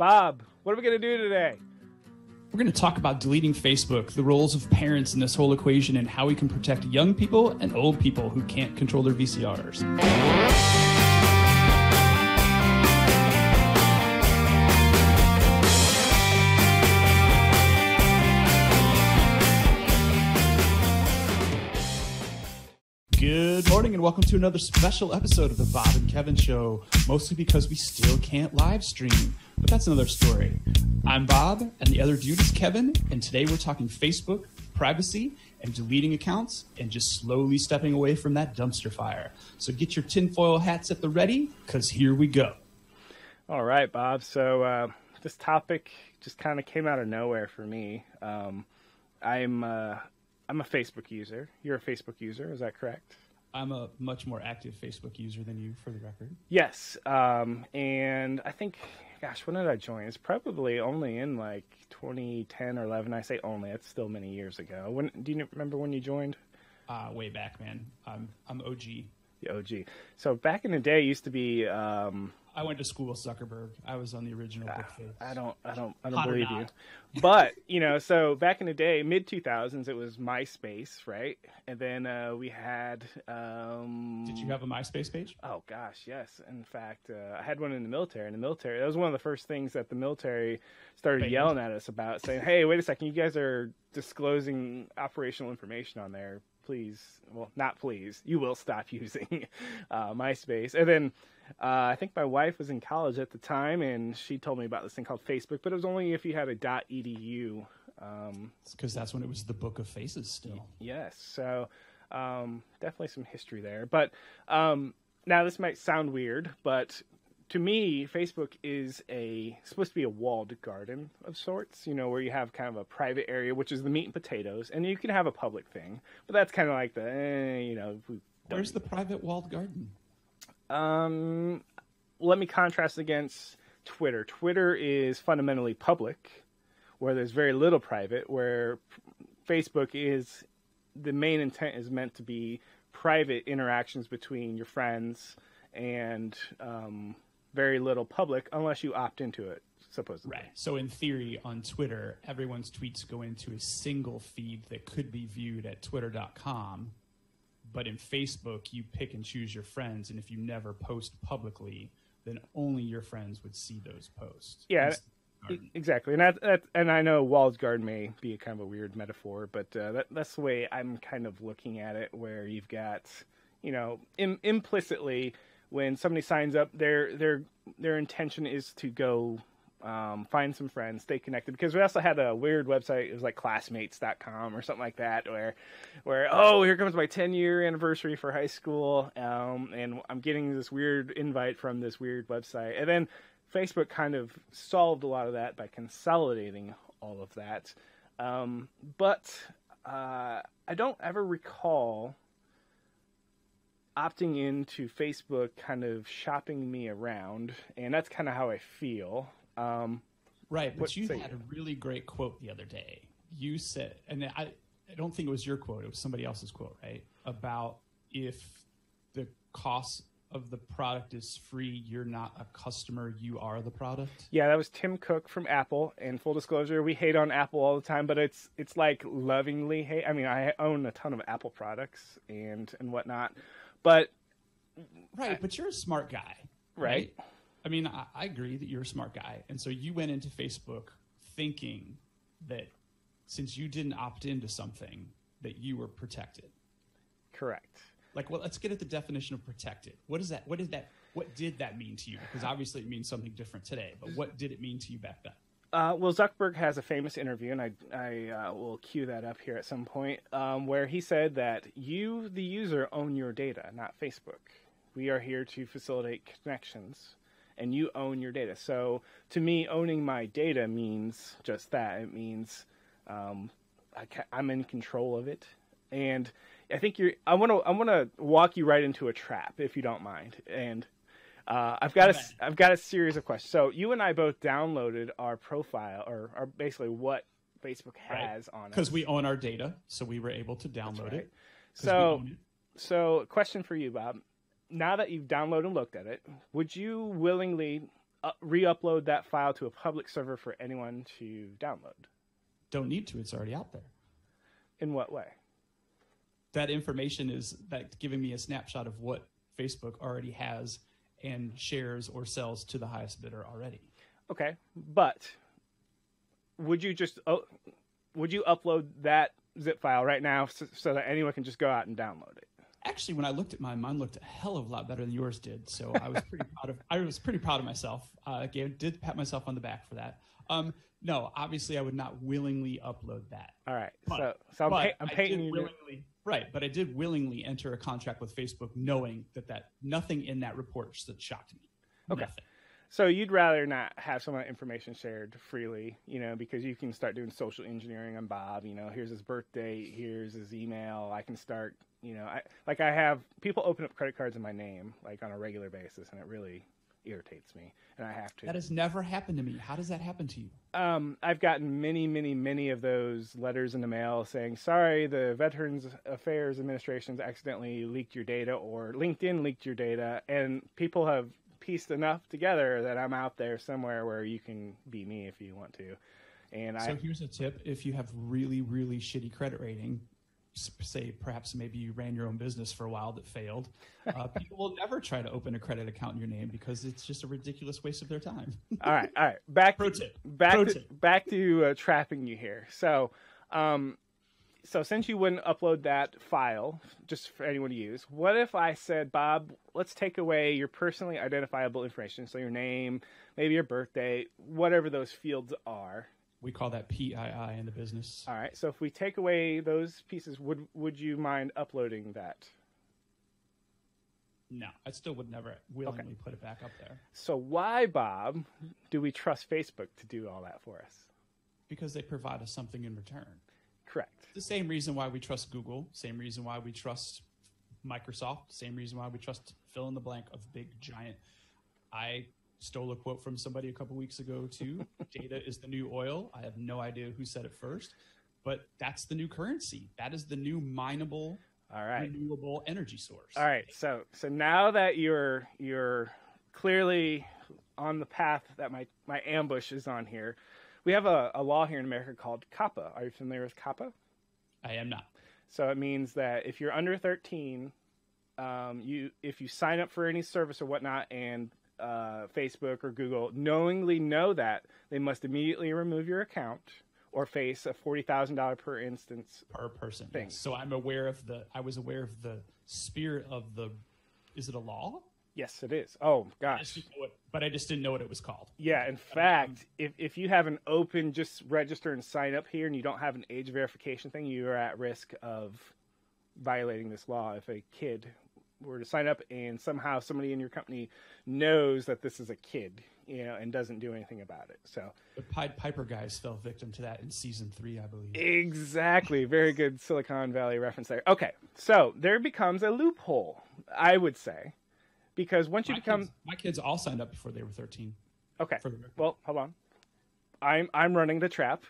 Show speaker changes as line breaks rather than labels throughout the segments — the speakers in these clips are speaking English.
Bob, what are we going to do today?
We're going to talk about deleting Facebook, the roles of parents in this whole equation, and how we can protect young people and old people who can't control their VCRs. Good morning and welcome to another special episode of the Bob and Kevin Show, mostly because we still can't live stream, but that's another story. I'm Bob, and the other dude is Kevin, and today we're talking Facebook, privacy, and deleting accounts, and just slowly stepping away from that dumpster fire. So get your tinfoil hats at the ready, because here we go.
All right, Bob. So uh, this topic just kind of came out of nowhere for me. Um, I'm uh, I'm a Facebook user. You're a Facebook user, is that correct?
I'm a much more active Facebook user than you, for the record.
Yes. Um, and I think, gosh, when did I join? It's probably only in like 2010 or 11. I say only. It's still many years ago. When do you remember when you joined?
Uh, way back, man. I'm I'm OG.
The OG. So back in the day, it used to be. Um,
I went to school with Zuckerberg. I was on the original book face.
I don't, I don't, I don't
Hot
believe you. But you know, so back in the day, mid two thousands, it was MySpace, right? And then uh, we had. Um,
Did you have a MySpace page?
Oh gosh, yes. In fact, uh, I had one in the military. In the military, that was one of the first things that the military started yelling at us about, saying, "Hey, wait a second, you guys are disclosing operational information on there. Please, well, not please. You will stop using uh, MySpace." And then uh, I think my wife was in college at the time, and she told me about this thing called Facebook, but it was only if you had a .edu. Um,
Because that's when it was the Book of Faces still.
Yes, so um, definitely some history there. But um, now this might sound weird, but to me, Facebook is a supposed to be a walled garden of sorts. You know, where you have kind of a private area, which is the meat and potatoes, and you can have a public thing. But that's kind of like the, eh, you know,
Where's the private walled garden?
Um, let me contrast against Twitter. Twitter is fundamentally public, where there's very little private. Where Facebook is the main intent is meant to be private interactions between your friends and um, very little public, unless you opt into it. Supposedly,
Right. So in theory, on Twitter, everyone's tweets go into a single feed that could be viewed at twitter.com. But in Facebook, you pick and choose your friends, and if you never post publicly, then only your friends would see those posts.
Yeah,
It's the garden.
Exactly, and that, that and I know walled garden may be a kind of a weird metaphor, but uh, that that's the way I'm kind of looking at it. Where you've got, you know, Im- implicitly when somebody signs up, their their their intention is to go um, find some friends, stay connected. Because we also had a weird website. It was like classmates.com or something like that, where where oh here comes my 10 year anniversary for high school, um, and I'm getting this weird invite from this weird website, and then Facebook kind of solved a lot of that by consolidating all of that. Um, but uh, I don't ever recall opting into Facebook kind of shopping me around, and that's kind of how I feel. Um,
Right, but you had a really great quote the other day. You said, and I, I don't think it was your quote; it was somebody else's quote, right? About if the cost of the product is free, you're not a customer; you are the product.
yeah, that was Tim Cook from Apple. And full disclosure, we hate on Apple all the time, but it's it's like lovingly hate. I mean, I own a ton of Apple products and and whatnot, but
Right, but you're a smart guy,
Right.
I mean, I, I agree that you're a smart guy, and so you went into Facebook thinking that since you didn't opt into something, that you were protected.
correct.
Like, well, let's get at the definition of protected. What is that? What did that? What did that mean to you? Because obviously it means something different today. But what did it mean to you back then?
Uh, well, Zuckerberg has a famous interview, and I, I uh, will cue that up here at some point, um, where he said that you, the user, own your data, not Facebook. We are here to facilitate connections, and you own your data. So, to me, owning my data means just that. It means um, I ca- I'm in control of it, and I think you're. I want to. I want to walk you right into a trap, if you don't mind, and. Uh, I've got a,
Okay.
I've got a series of questions. So you and I both downloaded our profile, or, or basically what Facebook
Right.
has on it.
Because we own our data, so we were able to download
right.
it.
So,
it.
so question for you, Bob. Now that you've downloaded and looked at it, would you willingly uh, re-upload that file to a public server for anyone to download.
Don't need to. It's already out there.
In what way?
That information is that giving me a snapshot of what Facebook already has and shares or sells to the highest bidder already.
Okay, but would you just oh, would you upload that zip file right now so, so that anyone can just go out and download it?
Actually, when I looked at mine, mine looked a hell of a lot better than yours did. So I was pretty proud of. I was pretty proud of myself. Uh, gave, did pat myself on the back for that. Um, no, obviously, I would not willingly upload that.
All right,
But-
so so I'm, pa- I'm
I
painting you.
willingly, right, but I did willingly enter a contract with Facebook, knowing that that nothing in that report that shocked me.
Okay.
Nothing.
So you'd rather not have some of that information shared freely, you know, because you can start doing social engineering on Bob. You know, here's his birthday, here's his email. I can start, you know, I like I have people open up credit cards in my name like on a regular basis, and it really irritates me, and I have to.
That has never happened to me. How does that happen to you?
Um, I've gotten many, many, many of those letters in the mail saying, "Sorry, the Veterans Affairs Administration's accidentally leaked your data, or LinkedIn leaked your data," and people have pieced enough together that I'm out there somewhere where you can be me if you want to. And I
So
I,
here's a tip: if you have really, really shitty credit rating, say perhaps maybe you ran your own business for a while that failed, uh, people will never try to open a credit account in your name because it's just a ridiculous waste of their time.
all right, all right, back
Pro
to,
tip.
back
Pro
to,
tip.
back to uh, trapping you here. So, um, so since you wouldn't upload that file just for anyone to use, what if I said, Bob, let's take away your personally identifiable information, so your name, maybe your birthday, whatever those fields are.
We call that PII in the business.
All right. So if we take away those pieces, would would you mind uploading that?
No, I still would never willingly put it back up there
So why, Bob, do we trust Facebook to do all that for us?
because they provide us something in return.
Correct.
the same reason why we trust Google, same reason why we trust Microsoft, same reason why we trust fill in the blank of big giant. I stole a quote from somebody a couple weeks ago too. Data is the new oil. I have no idea who said it first, but that's the new currency. That is the new mineable,
All right.
renewable energy source.
All right. So so now that you're you're clearly on the path that my my ambush is on here, we have a, a law here in America called COPPA. Are you familiar with COPPA?
I am not.
So it means that if you're under 13, um, you if you sign up for any service or whatnot, and uh, Facebook or Google knowingly know that, they must immediately remove your account or face a forty thousand dollar per instance.
per person.
Thing.
Yes. So I'm aware of the. I was aware of the spirit of the. Is it a law?
Yes, it is. Oh gosh,
just didn't know what- but I just didn't know what it was called.
yeah. In fact, if if you have an open, just register and sign up here, and you don't have an age verification thing, you are at risk of violating this law. If a kid were to sign up and somehow somebody in your company knows that this is a kid, you know, and doesn't do anything about it. So
The Pied Piper guys fell victim to that in season three, I believe.
exactly, very good Silicon Valley reference there. Okay, so there becomes a loophole, I would say, because once you
my,
become
kids, my kids all signed up before they were 13.
okay, well, hold on. I'm I'm running the trap.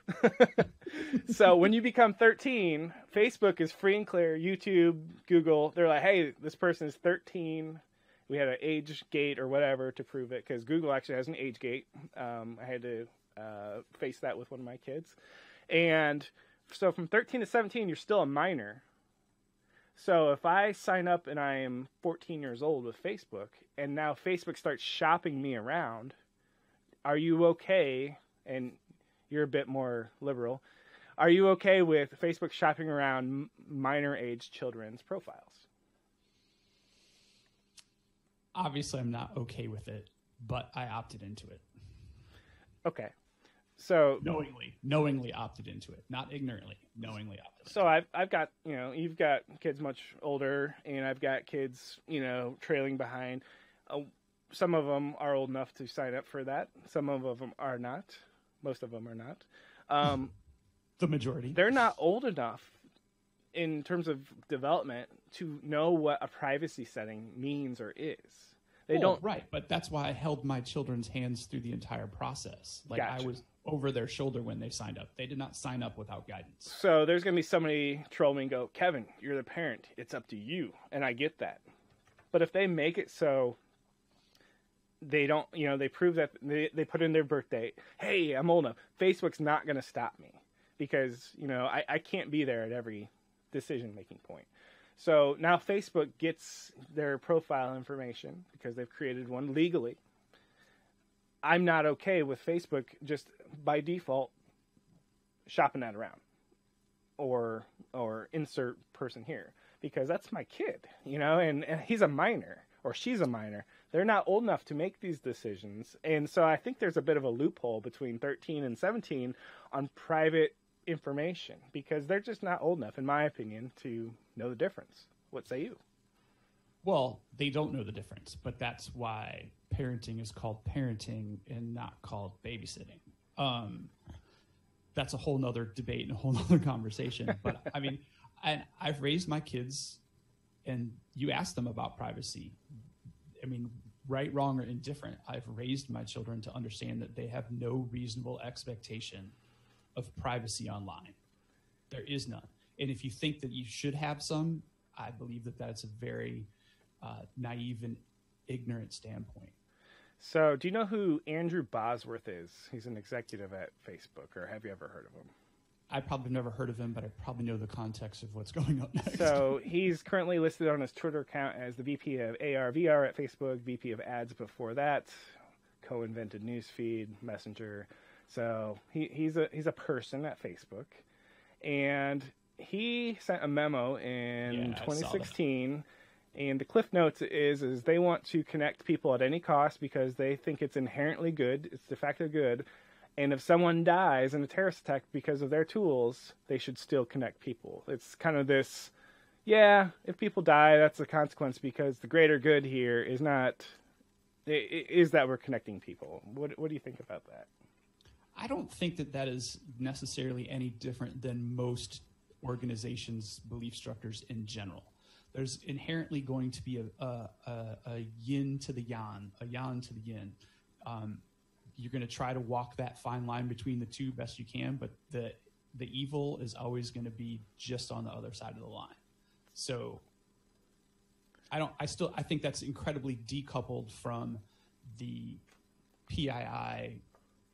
so when you become 13, Facebook is free and clear. YouTube, Google, they're like, hey, this person is 13. We had an age gate or whatever to prove it because Google actually has an age gate. Um, I had to uh, face that with one of my kids, and so from 13 to 17, you're still a minor. So if I sign up and I am 14 years old with Facebook, and now Facebook starts shopping me around, are you okay? And you're a bit more liberal. Are you okay with Facebook shopping around minor age children's profiles?
Obviously, I'm not okay with it, but I opted into it.
Okay. So
Knowingly, knowingly opted into it. Not ignorantly, knowingly opted.
so I've I've got you know you've got kids much older and I've got kids you know trailing behind. Uh, some of them are old enough to sign up for that. Some of them are not. Most of them are not. Um,
The majority.
they're not old enough in terms of development to know what a privacy setting means or is. They
Well,
don't.
right, but that's why I held my children's hands through the entire process. Like
Gotcha.
I was over their shoulder when they signed up. They did not sign up without guidance.
So there's gonna be somebody troll me and go, Kevin, you're the parent. It's up to you, and I get that. But if they make it so they don't, you know, they prove that they, they put in their birth date. Hey, I'm old enough. Facebook's not going to stop me because, you know, I, I can't be there at every decision making point. So now Facebook gets their profile information because they've created one legally. I'm not okay with Facebook just by default shopping that around or or insert person here because that's my kid, you know, and, and he's a minor or she's a minor. They're not old enough to make these decisions. And so I think there's a bit of a loophole between 13 and 17 on private information because they're just not old enough, in my opinion, to know the difference. What say you?
Well, they don't know the difference, but that's why parenting is called parenting and not called babysitting. Um, that's a whole nother debate and a whole nother conversation. But I mean, I, I've raised my kids, and you ask them about privacy. I mean, right, wrong, or indifferent, I've raised my children to understand that they have no reasonable expectation of privacy online. There is none. And if you think that you should have some, I believe that that's a very uh, naive and ignorant standpoint.
So, do you know who Andrew Bosworth is? He's an executive at Facebook, or have you ever heard of him?
I probably never heard of him, but I probably know the context of what's going on next.
So he's currently listed on his Twitter account as the VP of AR/VR at Facebook, VP of Ads before that, co-invented Newsfeed, Messenger. So he, he's a he's a person at Facebook, and he sent a memo in
Yeah, I saw that.
2016. And the cliff notes is is they want to connect people at any cost because they think it's inherently good, it's de facto good, and if someone dies in a terrorist attack because of their tools, they should still connect people. It's kind of this, yeah, if people die, that's a consequence because the greater good here is not is that we're connecting people. What what do you think about that?
I don't think that that is necessarily any different than most organizations' belief structures in general. There's inherently going to be a, a, a, a yin to the yang, a yang to the yin. Um, you're going to try to walk that fine line between the two best you can, but the the evil is always going to be just on the other side of the line. So I don't. I still. I think that's incredibly decoupled from the PII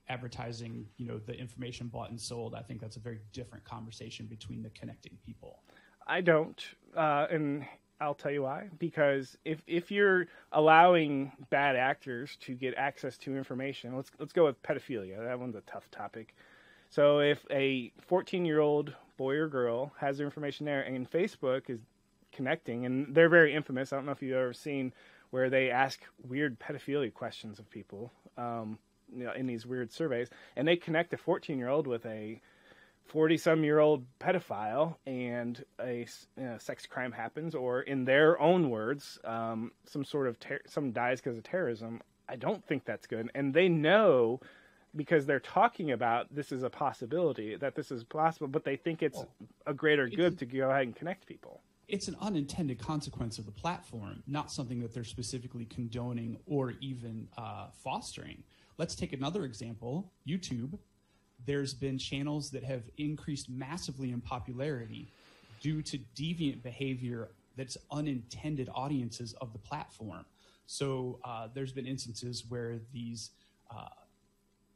advertising. You know, the information bought and sold. I think that's a very different conversation between the connecting people.
I don't, uh, and I'll tell you why. Because if if you're allowing bad actors to get access to information, let's let's go with pedophilia. That one's a tough topic. So if a 14 year old boy or girl has their information there, and Facebook is connecting, and they're very infamous. I don't know if you've ever seen where they ask weird pedophilia questions of people, um, you know, in these weird surveys, and they connect a 14 year old with a 40 some year old pedophile and a you know, sex crime happens or in their own words um, some sort of ter- some dies because of terrorism i don't think that's good and they know because they're talking about this is a possibility that this is possible but they think it's a greater good to go ahead and connect people
It's an unintended consequence of the platform, not something that they're specifically condoning or even uh, fostering. Let's take another example YouTube. There's been channels that have increased massively in popularity due to deviant behavior that's unintended audiences of the platform. So uh, there's been instances where these, uh,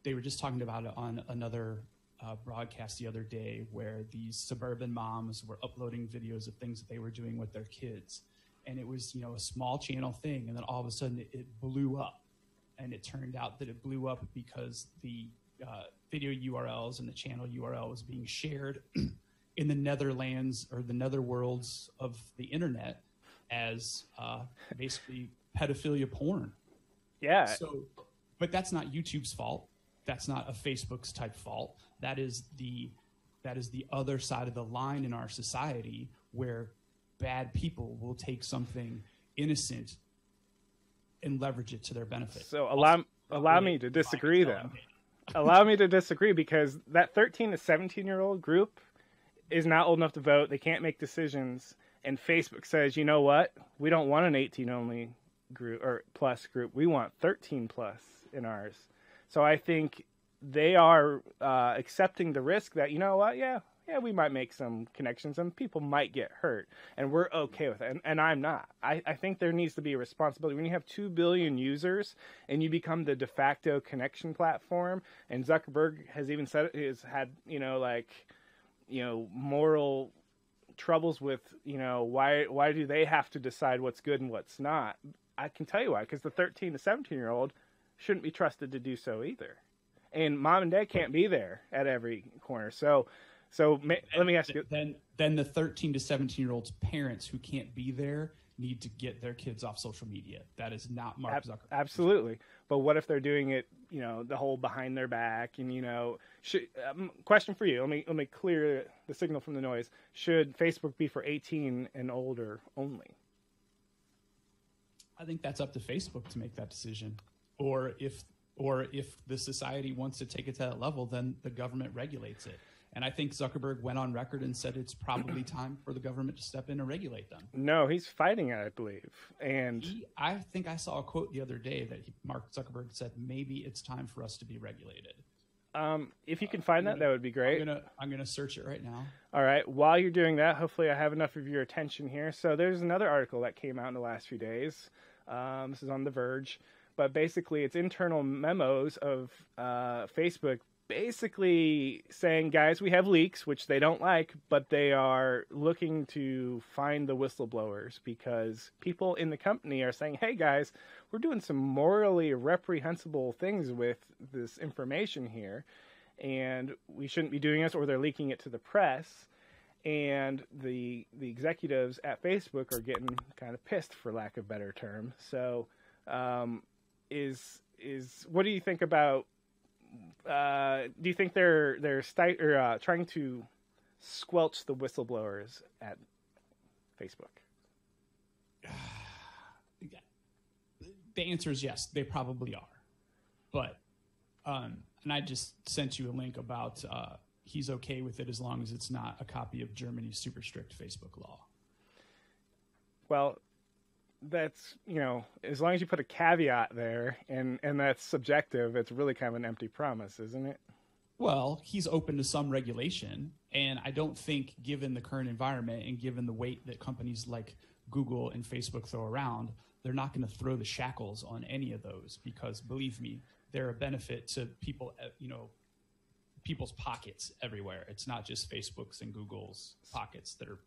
they were just talking about it on another uh, broadcast the other day where these suburban moms were uploading videos of things that they were doing with their kids. And it was, you know, a small channel thing. And then all of a sudden it, it blew up. And it turned out that it blew up because the uh, video URLs and the channel URL was being shared in the Netherlands or the netherworlds of the internet as uh, basically pedophilia porn.
yeah
So, but that's not YouTube's fault. That's not a Facebook's type fault. That is the that is the other side of the line in our society where bad people will take something innocent and leverage it to their benefit.
so allow allow me to disagree though allow me to disagree because that 13 to 17 year old group is not old enough to vote. They can't make decisions. And Facebook says, you know what? We don't want an 18 only group or plus group. We want 13 plus in ours. So I think they are uh, accepting the risk that, you know what? Yeah, yeah, we might make some connections and people might get hurt, and we're okay with it. And, and I'm not. I, I think there needs to be a responsibility when you have two billion users and you become the de facto connection platform. And Zuckerberg has even said has had you know like you know moral troubles with you know why why do they have to decide what's good and what's not i can tell you why because the 13 to 17 year old shouldn't be trusted to do so either and mom and dad can't be there at every corner so so ma- let me ask you.
Then then the 13 to 17 year olds parents who can't be there need to get their kids off social media. That is not mark
Ab-
zuckerberg.
absolutely. But what if they're doing it you know the whole behind their back and you know should, um, question for you. Let me let me clear the signal from the noise. Should facebook be for 18 and older only?
I think that's up to facebook to make that decision. Or if or if the society wants to take it to that level then the government regulates it and I think Zuckerberg went on record and said it's probably time for the government to step in and regulate them.
No, he's fighting it, I believe. And
he, I think I saw a quote the other day that he, Mark Zuckerberg said maybe it's time for us to be regulated.
Um, if you can find that, that would be great.
I'm gonna, I'm gonna search it right now.
All right. While you're doing that, hopefully I have enough of your attention here. So there's another article that came out in the last few days. Um, this is on The Verge, but basically it's internal memos of uh, Facebook basically saying, guys, we have leaks, which they don't like, but they are looking to find the whistleblowers because people in the company are saying, hey, guys, we're doing some morally reprehensible things with this information here, and we shouldn't be doing this, or they're leaking it to the press. And the the executives at Facebook are getting kind of pissed, for lack of better term. So, um, is is what do you think about uh, do you think they're they're sti- or, uh, trying to squelch the whistleblowers at Facebook?
The answer is yes, they probably are. But, um, and I just sent you a link about uh, he's okay with it as long as it's not a copy of Germany's super strict Facebook law.
Well, that's you know as long as you put a caveat there and and that's subjective it's really kind of an empty promise isn't it?
Well he's open to some regulation and i don't think given the current environment and given the weight that companies like google and facebook throw around they're not going to throw the shackles on any of those because believe me they're a benefit to people uh, you know people's pockets everywhere. It's not just facebook's and google's pockets that are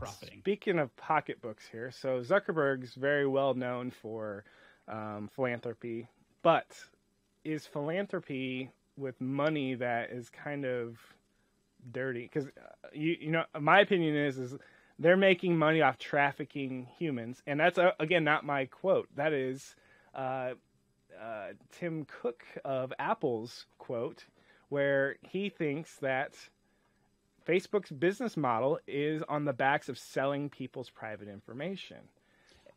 profiting.
Speaking of pocketbooks here, so Zuckerberg's very well known for um, philanthropy, but is philanthropy with money that is kind of dirty? Because uh, you you know, my opinion is is they're making money off trafficking humans, and that's uh, again not my quote. That is uh, uh Tim Cook of Apple's quote, where he thinks that Facebook's business model is on the backs of selling people's private information.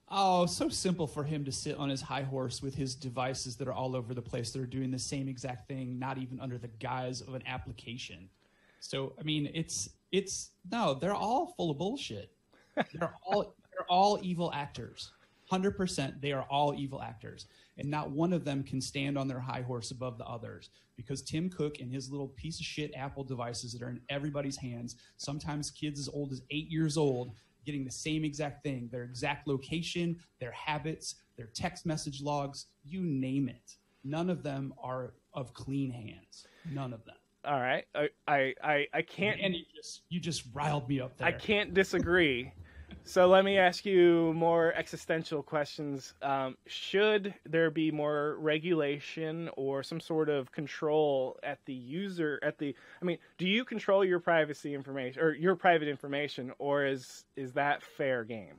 Oh, so simple for him to sit on his high horse with his devices that are all over the place that are doing the same exact thing, not even under the guise of an application. So, I mean, it's it's no, they're all full of bullshit. they're all they're all evil actors. 100% they are all evil actors and not one of them can stand on their high horse above the others because Tim Cook and his little piece of shit Apple devices that are in everybody's hands, sometimes kids as old as eight years old, getting the same exact thing their exact location, their habits, their text message logs, you name it. None of them are of clean hands. None of them.
All right, I I I, I can't.
And you just you just riled me up there.
I can't disagree so let me ask you more existential questions. Um, should there be more regulation or some sort of control at the user? At the, I mean, do you control your privacy information or your private information, or is is that fair game?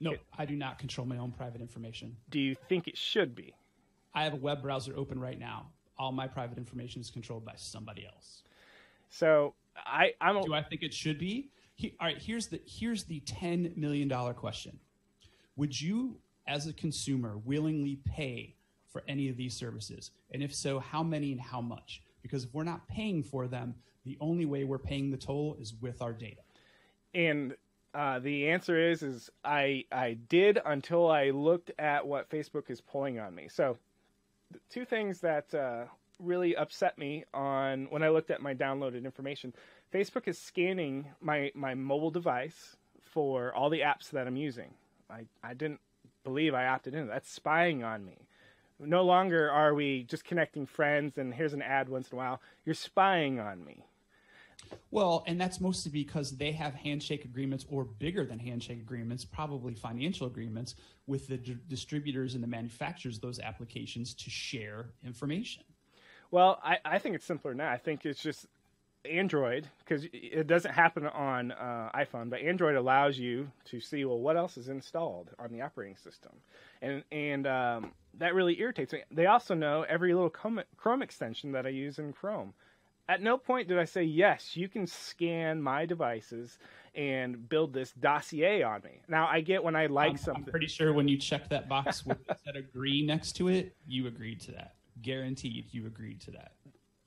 No, it, I do not control my own private information.
Do you think it should be?
I have a web browser open right now. All my private information is controlled by somebody else.
So I, I'm. A,
do I think it should be? All right, here's the here's the ten million dollar question: Would you, as a consumer, willingly pay for any of these services? And if so, how many and how much? Because if we're not paying for them, the only way we're paying the toll is with our data.
And uh, the answer is is I I did until I looked at what Facebook is pulling on me. So, two things that uh, really upset me on when I looked at my downloaded information. Facebook is scanning my my mobile device for all the apps that I'm using. I I didn't believe I opted in. That's spying on me. No longer are we just connecting friends and here's an ad once in a while. You're spying on me.
Well, and that's mostly because they have handshake agreements or bigger than handshake agreements, probably financial agreements with the d- distributors and the manufacturers of those applications to share information.
Well, I, I think it's simpler now. I think it's just Android, because it doesn't happen on uh, iPhone, but Android allows you to see well what else is installed on the operating system, and and um, that really irritates me. They also know every little Chrome, extension that I use in Chrome. At no point did I say yes, you can scan my devices and build this dossier on me. Now I get when I like
I'm,
something.
I'm pretty sure when you checked that box with that agree next to it, you agreed to that. Guaranteed, you agreed to that.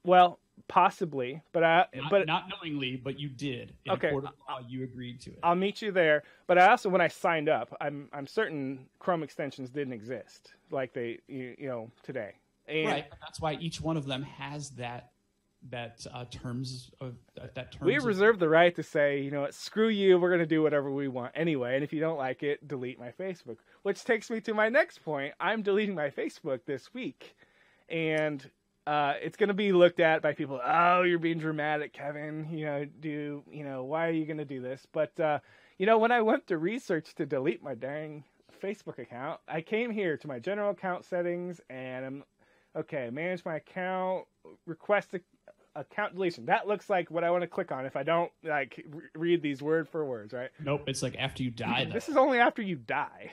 Well, possibly, but I
Not,
but
not knowingly, but you did. In
Okay,
of law, you agreed to it.
I'll meet you there. But I also, when I signed up, I'm I'm certain Chrome extensions didn't exist like they you, you know today. And
right. That's why each one of them has that that uh, terms of uh, that terms.
we
of-
reserve the right to say, you know, what, screw you. We're going to do whatever we want anyway. And if you don't like it, delete my Facebook. Which takes me to my next point. I'm deleting my Facebook this week, and uh, it's going to be looked at by people. Oh, you're being dramatic, Kevin. You know, do you know why are you going to do this? But uh, you know, when I went to research to delete my dang Facebook account, I came here to my general account settings and I'm okay. Manage my account. Request a account deletion. That looks like what I want to click on if I don't like re- read these word for words, right?
Nope. It's like after you die.
This is only after you die.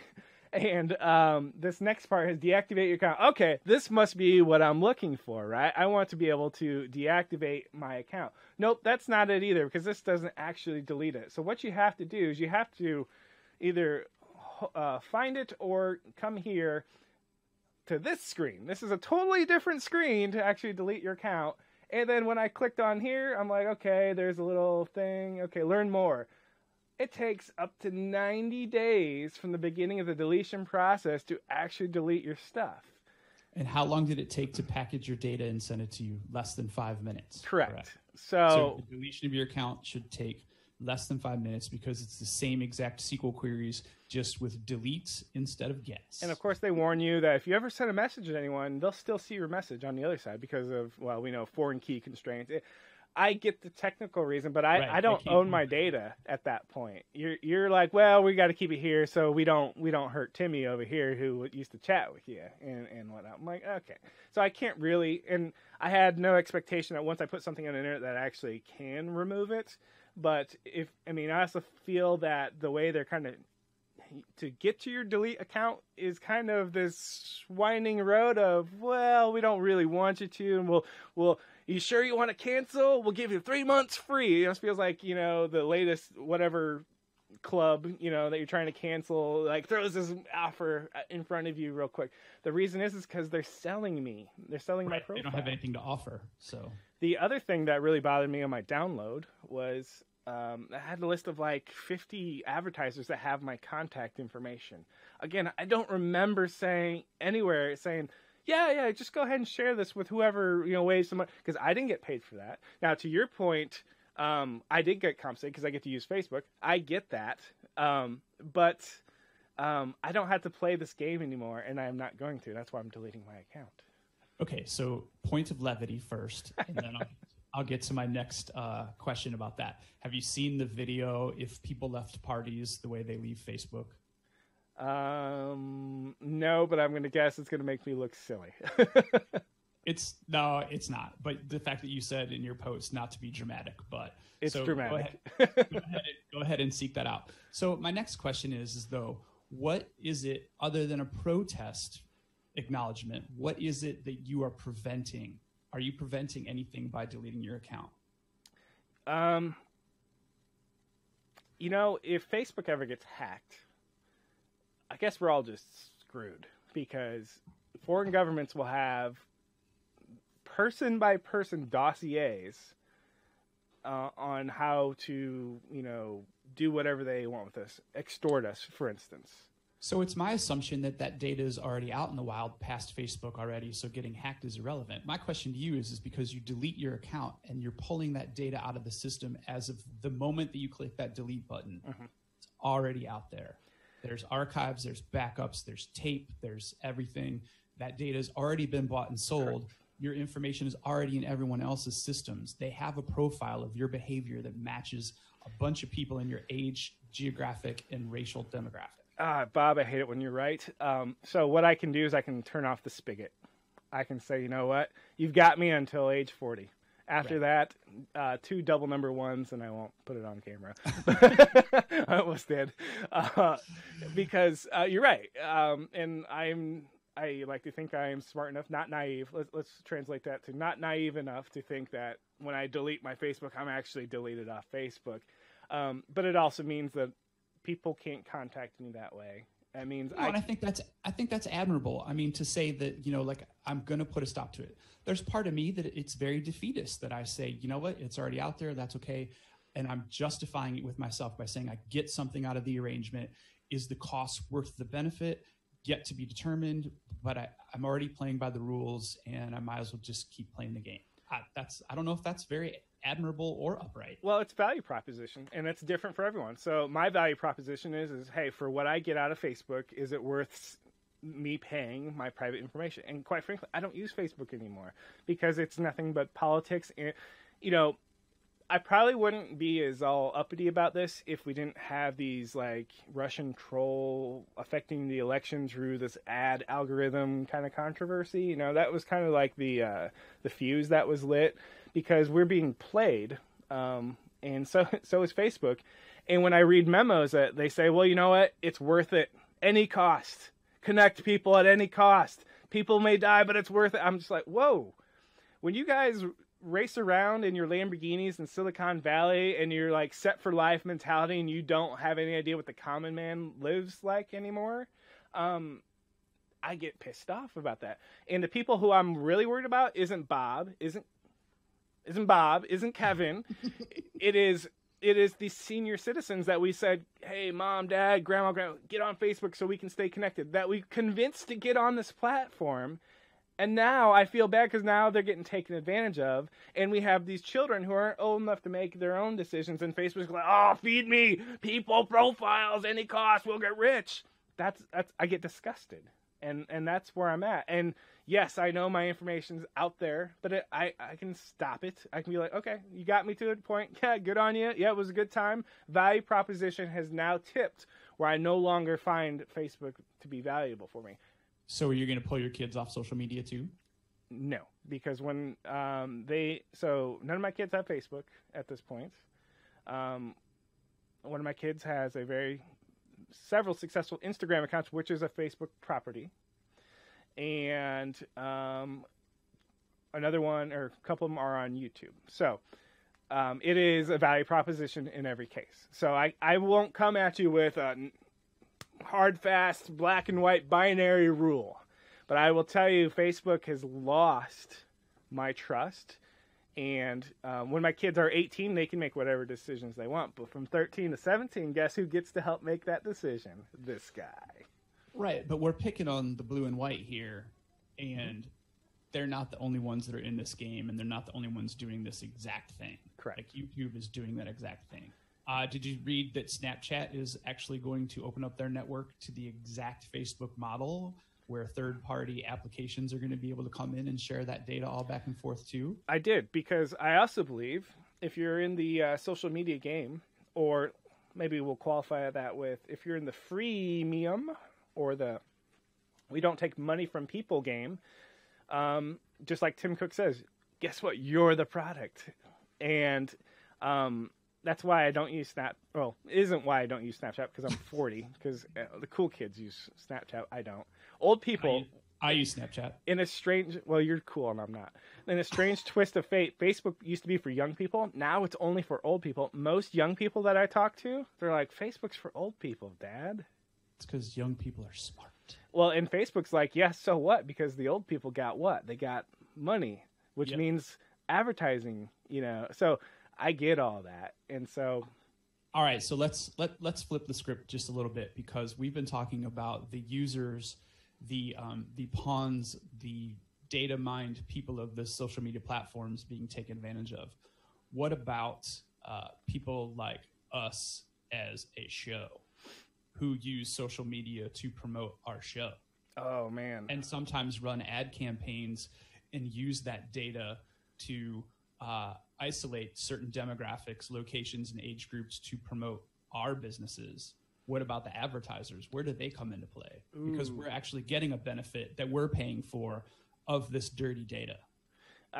And um, this next part is deactivate your account. Okay, this must be what I'm looking for, right? I want to be able to deactivate my account. Nope, that's not it either because this doesn't actually delete it. So what you have to do is you have to either uh, find it or come here to this screen. This is a totally different screen to actually delete your account. And then when I clicked on here, I'm like, okay, there's a little thing. Okay, learn more. It takes up to 90 days from the beginning of the deletion process to actually delete your stuff.
And how long did it take to package your data and send it to you? Less than five minutes.
Correct.
So
So,
the deletion of your account should take less than five minutes because it's the same exact SQL queries, just with deletes instead of gets.
and of course, they warn you that if you ever send a message to anyone, they'll still see your message on the other side because of, well, we know foreign key constraints. It, I get the technical reason, but I,
Right,
I don't
keep
own my data at that point. You're you're like, well, we got to keep it here so we don't we don't hurt Timmy over here who used to chat with you and and whatnot. I'm like, okay, so I can't really, and I had no expectation that once I put something on the internet that I actually can remove it. But if I mean, I also feel that the way they're kind of to get to your delete account is kind of this winding road of well we don't really want you to and we'll we'll you sure you want to cancel? We'll give you three months free. It just feels like you know the latest whatever club you know that you're trying to cancel like throws this offer in front of you real quick. The reason is is because they're selling me. They're selling my profile
they don't have anything to offer. So.
The other thing that really bothered me on my download was um, I had a list of like 50 advertisers that have my contact information. Again, I don't remember saying anywhere saying, yeah, yeah, just go ahead and share this with whoever, you know, waves some money. Because I didn't get paid for that. Now, to your point, um, I did get compensated because I get to use Facebook. I get that. Um, but um, I don't have to play this game anymore, and I am not going to. That's why I'm deleting my account.
okay, so point of levity first, and then I'll, I'll get to my next uh, question about that. Have you seen the video if people left parties the way they leave Facebook?
Um, no, but I'm going to guess it's going to make me look silly.
It's no, it's not. But the fact that you said in your post not to be dramatic, but
It's
so
dramatic.
Go ahead, go, ahead and, go ahead and seek that out. So my next question is, is though, what is it other than a protest acknowledgement? What is it that you are preventing? Are you preventing anything by deleting your account?
um, you know, if Facebook ever gets hacked, I guess we're all just screwed because foreign governments will have person by person dossiers uh, on how to, you know, do whatever they want with us, extort us, for instance.
So it's my assumption that that data is already out in the wild past Facebook already, so getting hacked is irrelevant. My question to you is, is because you delete your account and you're pulling that data out of the system as of the moment that you click that delete button. Mm-hmm. It's already out there. There's archives, there's backups, there's tape, there's everything. That data has already been bought and sold. Your information is already in everyone else's systems. They have a profile of your behavior that matches a bunch of people in your age, geographic, and racial demographic.
Uh, Bob, I hate it when you're right. Um, so what I can do is I can turn off the spigot. I can say, you know what, you've got me until age 40. After right. that, uh, two double number ones, and I won't put it on camera. I almost did, uh, because uh, you're right, um, and I'm. I like to think I am smart enough, not naive. Let's let's translate that to not naive enough to think that when I delete my Facebook, I'm actually deleted off Facebook. Um, but it also means that people can't contact me that way. That means
I, and I think that's I think that's admirable. I mean, to say that you know, like I'm going to put a stop to it. There's part of me that it's very defeatist that I say, you know what, it's already out there. That's okay, and I'm justifying it with myself by saying I get something out of the arrangement. Is the cost worth the benefit? Yet to be determined. But I, I'm already playing by the rules, and I might as well just keep playing the game. I, that's I don't know if that's very admirable or upright.
Well, it's value proposition, and it's different for everyone. So my value proposition is is hey, for what I get out of Facebook, is it worth me paying my private information? And quite frankly, I don't use Facebook anymore because it's nothing but politics. And you know, I probably wouldn't be as all uppity about this if we didn't have these like Russian troll affecting the election through this ad algorithm kind of controversy. You know, that was kind of like the uh, the fuse that was lit because we're being played, um, and so so is Facebook. And when I read memos that they say, well, you know what, it's worth it, any cost, connect people at any cost. People may die, but it's worth it. I'm just like, whoa. When you guys race around in your Lamborghinis in Silicon Valley and you're like set for life mentality and you don't have any idea what the common man lives like anymore, um, I get pissed off about that. And the people who I'm really worried about isn't Bob, isn't isn't Bob, isn't Kevin. it is it is the senior citizens that we said, "Hey, mom, dad, grandma, grandma, get on Facebook so we can stay connected." That we convinced to get on this platform. And now I feel bad because now they're getting taken advantage of, and we have these children who aren't old enough to make their own decisions. And Facebook's like, "Oh, feed me people profiles, any cost, we'll get rich." That's that's I get disgusted, and and that's where I'm at. And yes, I know my information's out there, but it, I I can stop it. I can be like, okay, you got me to a point. Yeah, good on you. Yeah, it was a good time. Value proposition has now tipped where I no longer find Facebook to be valuable for me.
So are you going to pull your kids off social media too?
No, because when um, they so none of my kids have Facebook at this point. Um, one of my kids has a very several successful Instagram accounts, which is a Facebook property and um, another one or a couple of them are on YouTube. So um, it is a value proposition in every case. So I, I won't come at you with a hard, fast, black and white binary rule, but I will tell you Facebook has lost my trust. And um, when my kids are 18, they can make whatever decisions they want. But from 13 to 17, guess who gets to help make that decision? This guy.
Right, but we're picking on the blue and white here, and they're not the only ones that are in this game, and they're not the only ones doing this exact thing.
Correct.
Like YouTube is doing that exact thing. Uh, did you read that Snapchat is actually going to open up their network to the exact Facebook model? Where third party applications are going to be able to come in and share that data all back and forth too?
I did, because I also believe if you're in the uh, social media game, or maybe we'll qualify that with if you're in the freemium or the we don't take money from people game, um, just like Tim Cook says, guess what? You're the product, and um, that's why I don't use Snap. Well, is isn't why I don't use Snapchat because I'm 40. Because uh, the cool kids use Snapchat. I don't. Old people.
I, I use Snapchat.
In a strange, well, you're cool and I'm not. In a strange twist of fate, Facebook used to be for young people. Now it's only for old people. Most young people that I talk to, they're like, Facebook's for old people, Dad.
It's because young people are smart.
Well, and Facebook's like, yes, yeah, so what? Because the old people got what? They got money, which yep. means advertising, you know. So I get all that. And so
All right, so let's let let's flip the script just a little bit because we've been talking about the users, the um, the pawns, the data mined people of the social media platforms being taken advantage of. What about uh, people like us as a show who use social media to promote our show?
Oh man.
and sometimes run ad campaigns and use that data to uh, isolate certain demographics, locations, and age groups to promote our businesses. What about the advertisers? Where do they come into play? Because we're actually getting a benefit that we're paying for of this dirty data.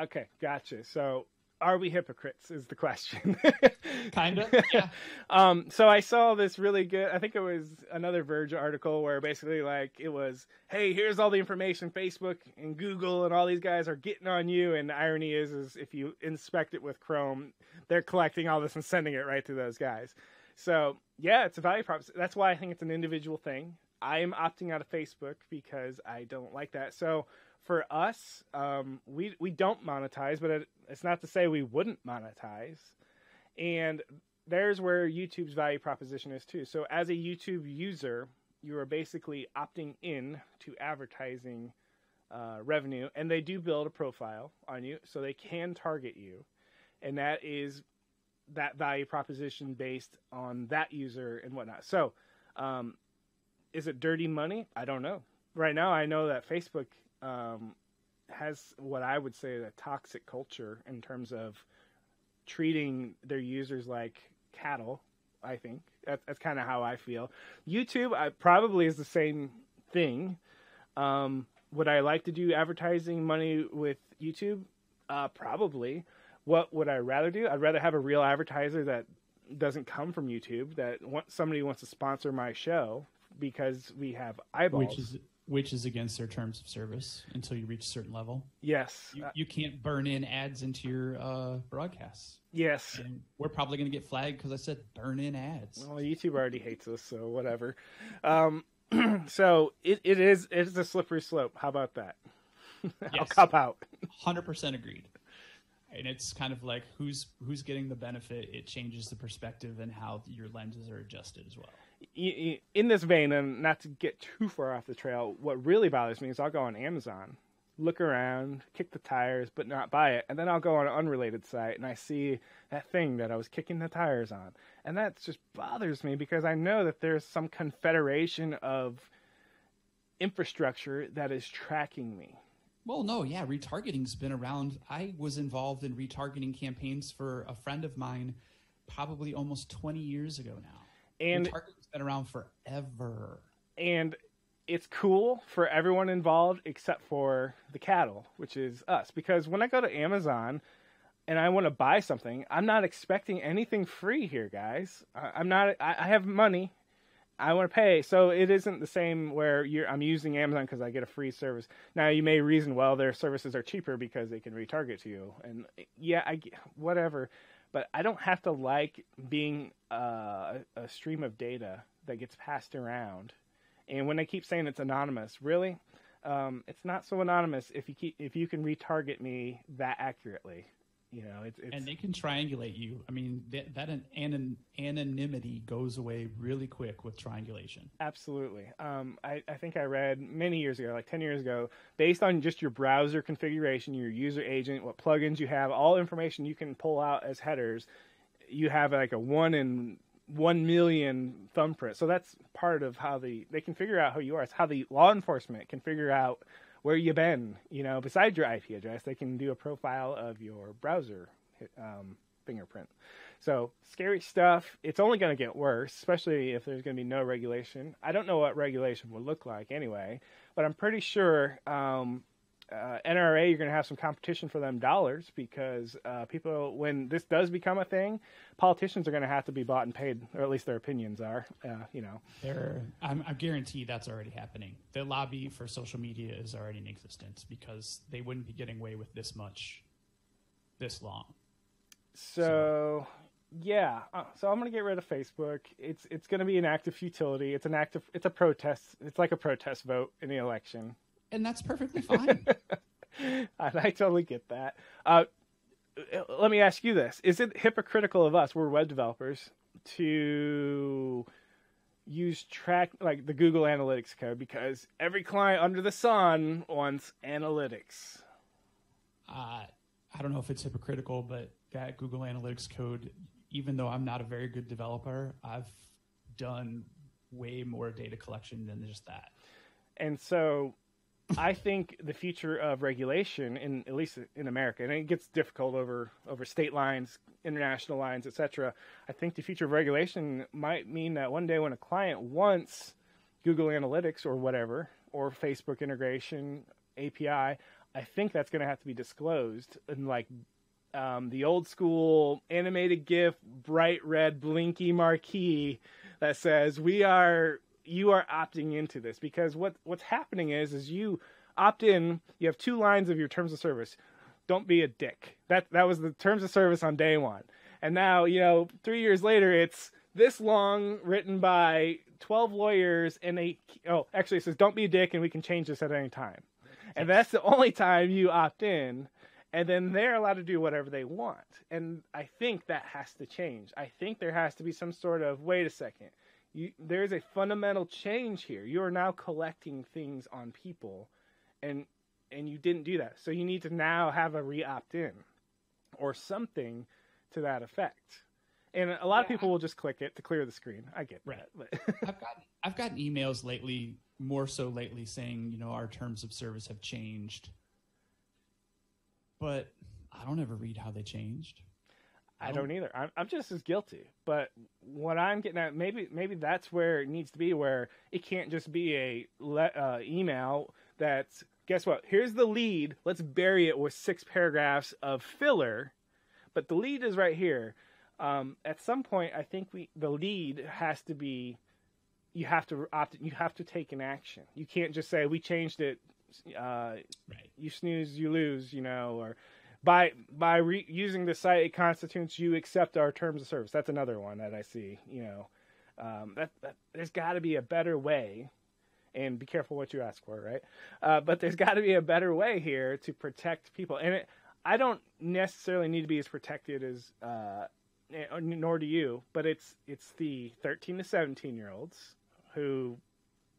Okay, gotcha. So, are we hypocrites? Is the question.
Kind of, yeah.
um, so I saw this really good. I think it was another Verge article where basically like it was, hey, here's all the information Facebook and Google and all these guys are getting on you. And the irony is, is if you inspect it with Chrome, they're collecting all this and sending it right to those guys. So yeah, it's a value prop. That's why I think it's an individual thing. I am opting out of Facebook because I don't like that. So for us, um, we we don't monetize, but it, it's not to say we wouldn't monetize. And there's where YouTube's value proposition is too. So as a YouTube user, you are basically opting in to advertising uh, revenue, and they do build a profile on you, so they can target you, and that is that value proposition based on that user and whatnot. So, um, is it dirty money? I don't know. Right now, I know that Facebook um, has what I would say a toxic culture in terms of treating their users like cattle. I think that's, that's kind of how I feel. YouTube I, probably is the same thing. Um, would I like to do advertising money with YouTube? Uh, probably. What would I rather do? I'd rather have a real advertiser that doesn't come from YouTube. That somebody wants to sponsor my show because we have eyeballs.
Which is which is against their terms of service until you reach a certain level.
yes,
You, you can't burn in ads into your uh, broadcasts.
yes.
And we're probably going to get flagged because I said burn in ads.
Well, YouTube already hates us, so whatever. Um, so it, it is it is a slippery slope. How about that? I'll cop out.
Hundred percent agreed. And it's kind of like who's who's getting the benefit. It changes the perspective and how your lenses are adjusted as well.
In this vein, and not to get too far off the trail, what really bothers me is I'll go on Amazon, look around, kick the tires, but not buy it, and then I'll go on an unrelated site and I see that thing that I was kicking the tires on, and that just bothers me because I know that there's some confederation of infrastructure that is tracking me.
Well, no, yeah, retargeting's been around. I was involved in retargeting campaigns for a friend of mine, probably almost twenty years ago now.
And
retargeting's been around forever.
and it's cool for everyone involved except for the cattle, which is us. Because when I go to Amazon and I want to buy something, I'm not expecting anything free here, guys. I'm not. I have money. I want to pay, so it isn't the same where. I'm using Amazon because I get a free service. Now you may reason, well, their services are cheaper because they can retarget to you, and yeah, I whatever. But I don't have to like being uh, a stream of data that gets passed around. And when they keep saying it's anonymous, really, um, it's not so anonymous if you keep if you can retarget me that accurately. You know, it's, it's
and they can triangulate you. I mean, that, that an, anon, anonymity goes away really quick with triangulation.
Absolutely. Um, I, I think I read many years ago, like 10 years ago, based on just your browser configuration, your user agent, what plugins you have, all information you can pull out as headers, you have like a one in one million thumbprint. So that's part of how the they can figure out who you are. It's how the law enforcement can figure out where you've been. You know, besides your IP address, they can do a profile of your browser um, fingerprint. So scary stuff. It's only going to get worse, especially if there's going to be no regulation. I don't know what regulation would look like anyway, but I'm pretty sure um, uh, NRA you're going to have some competition for them dollars because uh, people, when this does become a thing, politicians are going to have to be bought and paid, or at least their opinions are. Uh, you know,
I'm, I guarantee that's already happening. The lobby for social media is already in existence because they wouldn't be getting away with this much, this long.
So, yeah, uh, so I'm gonna get rid of Facebook. It's it's gonna be an act of futility. It's an act of it's a protest. It's like a protest vote in the election,
And that's perfectly fine.
and I totally get that. Uh, let me ask you this: Is it hypocritical of us? We're web developers. to use track like the Google Analytics code because every client under the sun wants analytics.
Uh, I don't know if it's hypocritical, but that Google Analytics code, even though I'm not a very good developer, I've done way more data collection than just that.
And so I think the future of regulation in at least in America, and it gets difficult over over state lines, international lines, etc. I think the future of regulation might mean that one day when a client wants Google Analytics or whatever, or Facebook integration API, I think that's going to have to be disclosed in like um, the old school animated GIF, bright red blinky marquee that says we are you are opting into this because what what's happening is is you opt in. You have two lines of your terms of service. Don't be a dick. That that was the terms of service on day one, and now you know three years later it's this long, written by twelve lawyers, and they oh actually it says don't be a dick, and we can change this at any time, and that's the only time you opt in. And then they're allowed to do whatever they want. And I think that has to change. I think there has to be some sort of wait a second you, there's a fundamental change here. You are now collecting things on people, and and you didn't do that. So you need to now have a re-opt in, or something to that effect. And a lot yeah. of people will just click it to clear the screen. I get right. that.
I've gotten I've gotten emails lately, more so lately, saying you know our terms of service have changed, but I don't ever read how they changed.
I don't either. I'm, I'm just as guilty. But what I'm getting at, maybe maybe that's where it needs to be, where it can't just be a le- uh, email that's guess what? Here's the lead. Let's bury it with six paragraphs of filler. But the lead is right here. Um, at some point, I think we the lead has to be. You have to opt. You have to take an action. You can't just say we changed it. Uh, right. You snooze, you lose. You know, or by by re- using the site, it constitutes you accept our terms of service. That's another one that I see. You know, um, that, that there's got to be a better way, and be careful what you ask for, right? Uh, but there's got to be a better way here to protect people, and it, I don't necessarily need to be as protected as, uh, eh, nor do you, but it's it's the 13 to 17 year olds who,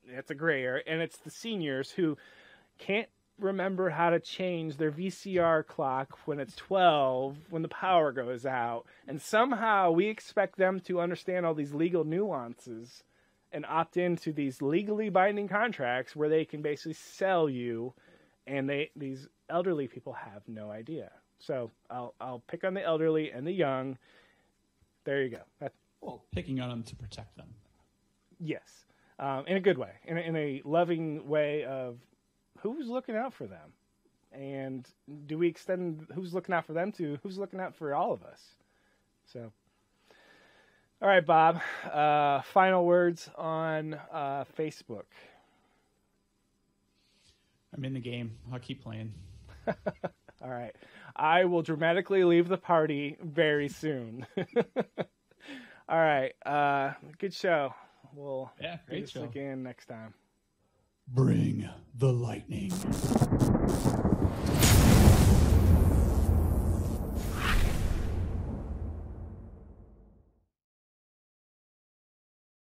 it's a gray area, and it's the seniors who can't remember how to change their VCR clock when it's 12 when the power goes out and somehow we expect them to understand all these legal nuances and opt into these legally binding contracts where they can basically sell you and they these elderly people have no idea. So I'll I'll pick on the elderly and the young. There you go. That's,
well, picking on them to protect them.
Yes, um, in a good way, in a, in a loving way of who's looking out for them? And do we extend who's looking out for them to who's looking out for all of us? So, all right, Bob. Uh, final words on uh, Facebook.
I'm in the game. I'll keep playing.
all right. I will dramatically leave the party very soon. all right. Uh, good show. We'll
yeah,
do this
show.
again next time.
Bring the lightning.